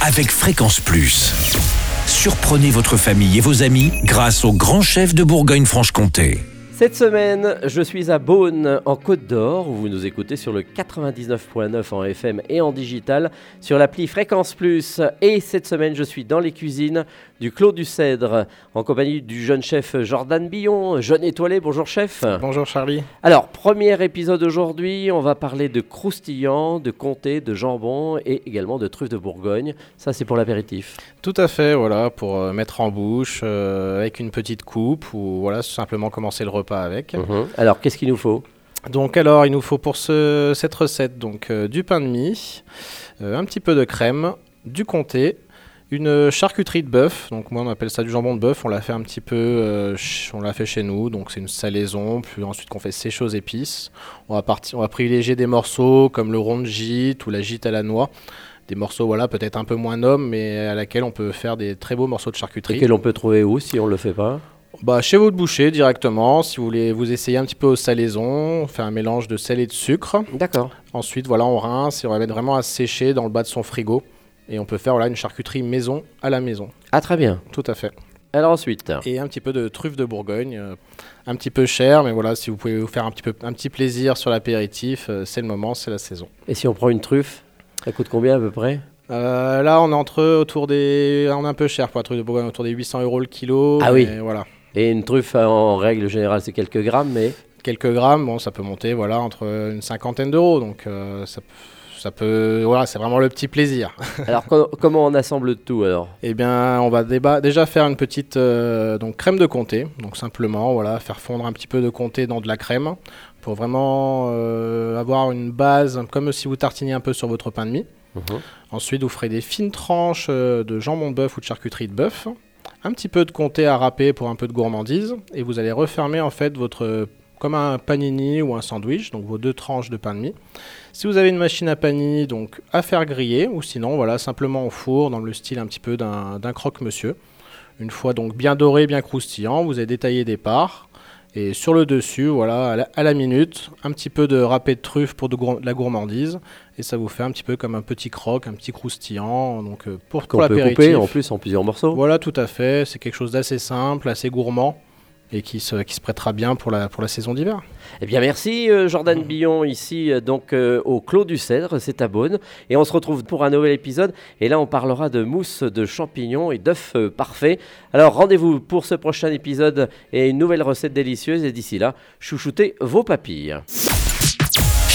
avec Fréquence Plus. Surprenez votre famille et vos amis grâce au grand chef de Bourgogne-Franche-Comté. Cette semaine, je suis à Beaune, en Côte d'Or, où vous nous écoutez sur le 99.9 en FM et en digital, sur l'appli Fréquence Plus. Et cette semaine, je suis dans les cuisines du Clos du Cèdre, en compagnie du jeune chef Jordan Billon, jeune étoilé. Bonjour chef. Bonjour Charlie. Alors, premier épisode aujourd'hui, on va parler de croustillant, de comté, de jambon et également de truffes de Bourgogne. Ça, c'est pour l'apéritif. Tout à fait, voilà, pour euh, mettre en bouche euh, avec une petite coupe ou voilà, simplement commencer le repas avec. Mhm. Alors, qu'est-ce qu'il nous faut? Donc alors, il nous faut pour ce- cette recette donc euh, du pain de mie, euh, un petit peu de crème, du comté, une charcuterie de bœuf. Donc moi on appelle ça du jambon de bœuf. On l'a fait un petit peu, euh, on l'a fait chez nous. Donc c'est une salaison. Puis ensuite qu'on fait sécher aux épices. On va partir, on va privilégier des morceaux comme le rond de gîte ou la gîte à la noix. Des morceaux voilà peut-être un peu moins nobles, mais à laquelle on peut faire des très beaux morceaux de Et charcuterie. que l'on peut trouver où si on ne le fait pas? Bah, chez votre boucher directement, si vous voulez vous essayer un petit peu aux salaisons, on fait un mélange de sel et de sucre. D'accord. Ensuite, voilà, on rince et on va mettre vraiment à sécher dans le bas de son frigo. Et on peut faire voilà, une charcuterie maison à la maison. Ah, très bien. Tout à fait. Alors ensuite Et un petit peu de truffes de Bourgogne. euh, un petit peu cher, mais voilà, si vous pouvez vous faire un petit, peu, un petit plaisir sur l'apéritif, euh, c'est le moment, c'est la saison. Et si on prend une truffe, ça coûte combien à peu près? Euh, là, on est entre autour des. On est un peu cher pour la truffe de Bourgogne, autour des 800 euros le kilo. Ah oui. Voilà. Et une truffe, euh, en règle générale, c'est quelques grammes, mais quelques grammes, bon, ça peut monter voilà, entre une cinquantaine d'euros. Donc euh, ça, ça peut. Voilà, c'est vraiment le petit plaisir. alors co- comment on assemble le tout alors? Eh bien, on va déjà faire une petite euh, donc, crème de comté. Donc simplement, voilà, faire fondre un petit peu de comté dans de la crème pour vraiment euh, avoir une base, comme si vous tartiniez un peu sur votre pain de mie. Ensuite, vous ferez des fines tranches de jambon de bœuf ou de charcuterie de bœuf, un petit peu de comté à râper pour un peu de gourmandise, et vous allez refermer en fait votre comme un panini ou un sandwich, donc vos deux tranches de pain de mie. Si vous avez une machine à panini, donc à faire griller, ou sinon voilà simplement au four dans le style un petit peu d'un croque-monsieur. Une fois donc bien doré, bien croustillant, vous avez détaillé des parts. Et sur le dessus, voilà, à la, à la minute, un petit peu de râpé de truffe pour de, la gourmandise. Et ça vous fait un petit peu comme un petit croque, un petit croustillant. Donc euh, pour, pour Qu'on peut l'apéritif. couper en plus en plusieurs morceaux Voilà, tout à fait. C'est quelque chose d'assez simple, assez gourmand. Et qui se, qui se prêtera bien pour la, pour la saison d'hiver. Eh bien merci euh, Jordan Billon ici euh, donc euh, au Clos du Cèdre, c'est à Beaune. Et on se retrouve pour un nouvel épisode. Et là on parlera de mousse de champignons et d'œufs parfaits. Alors rendez-vous pour ce prochain épisode et une nouvelle recette délicieuse. Et d'ici là, chouchoutez vos papilles.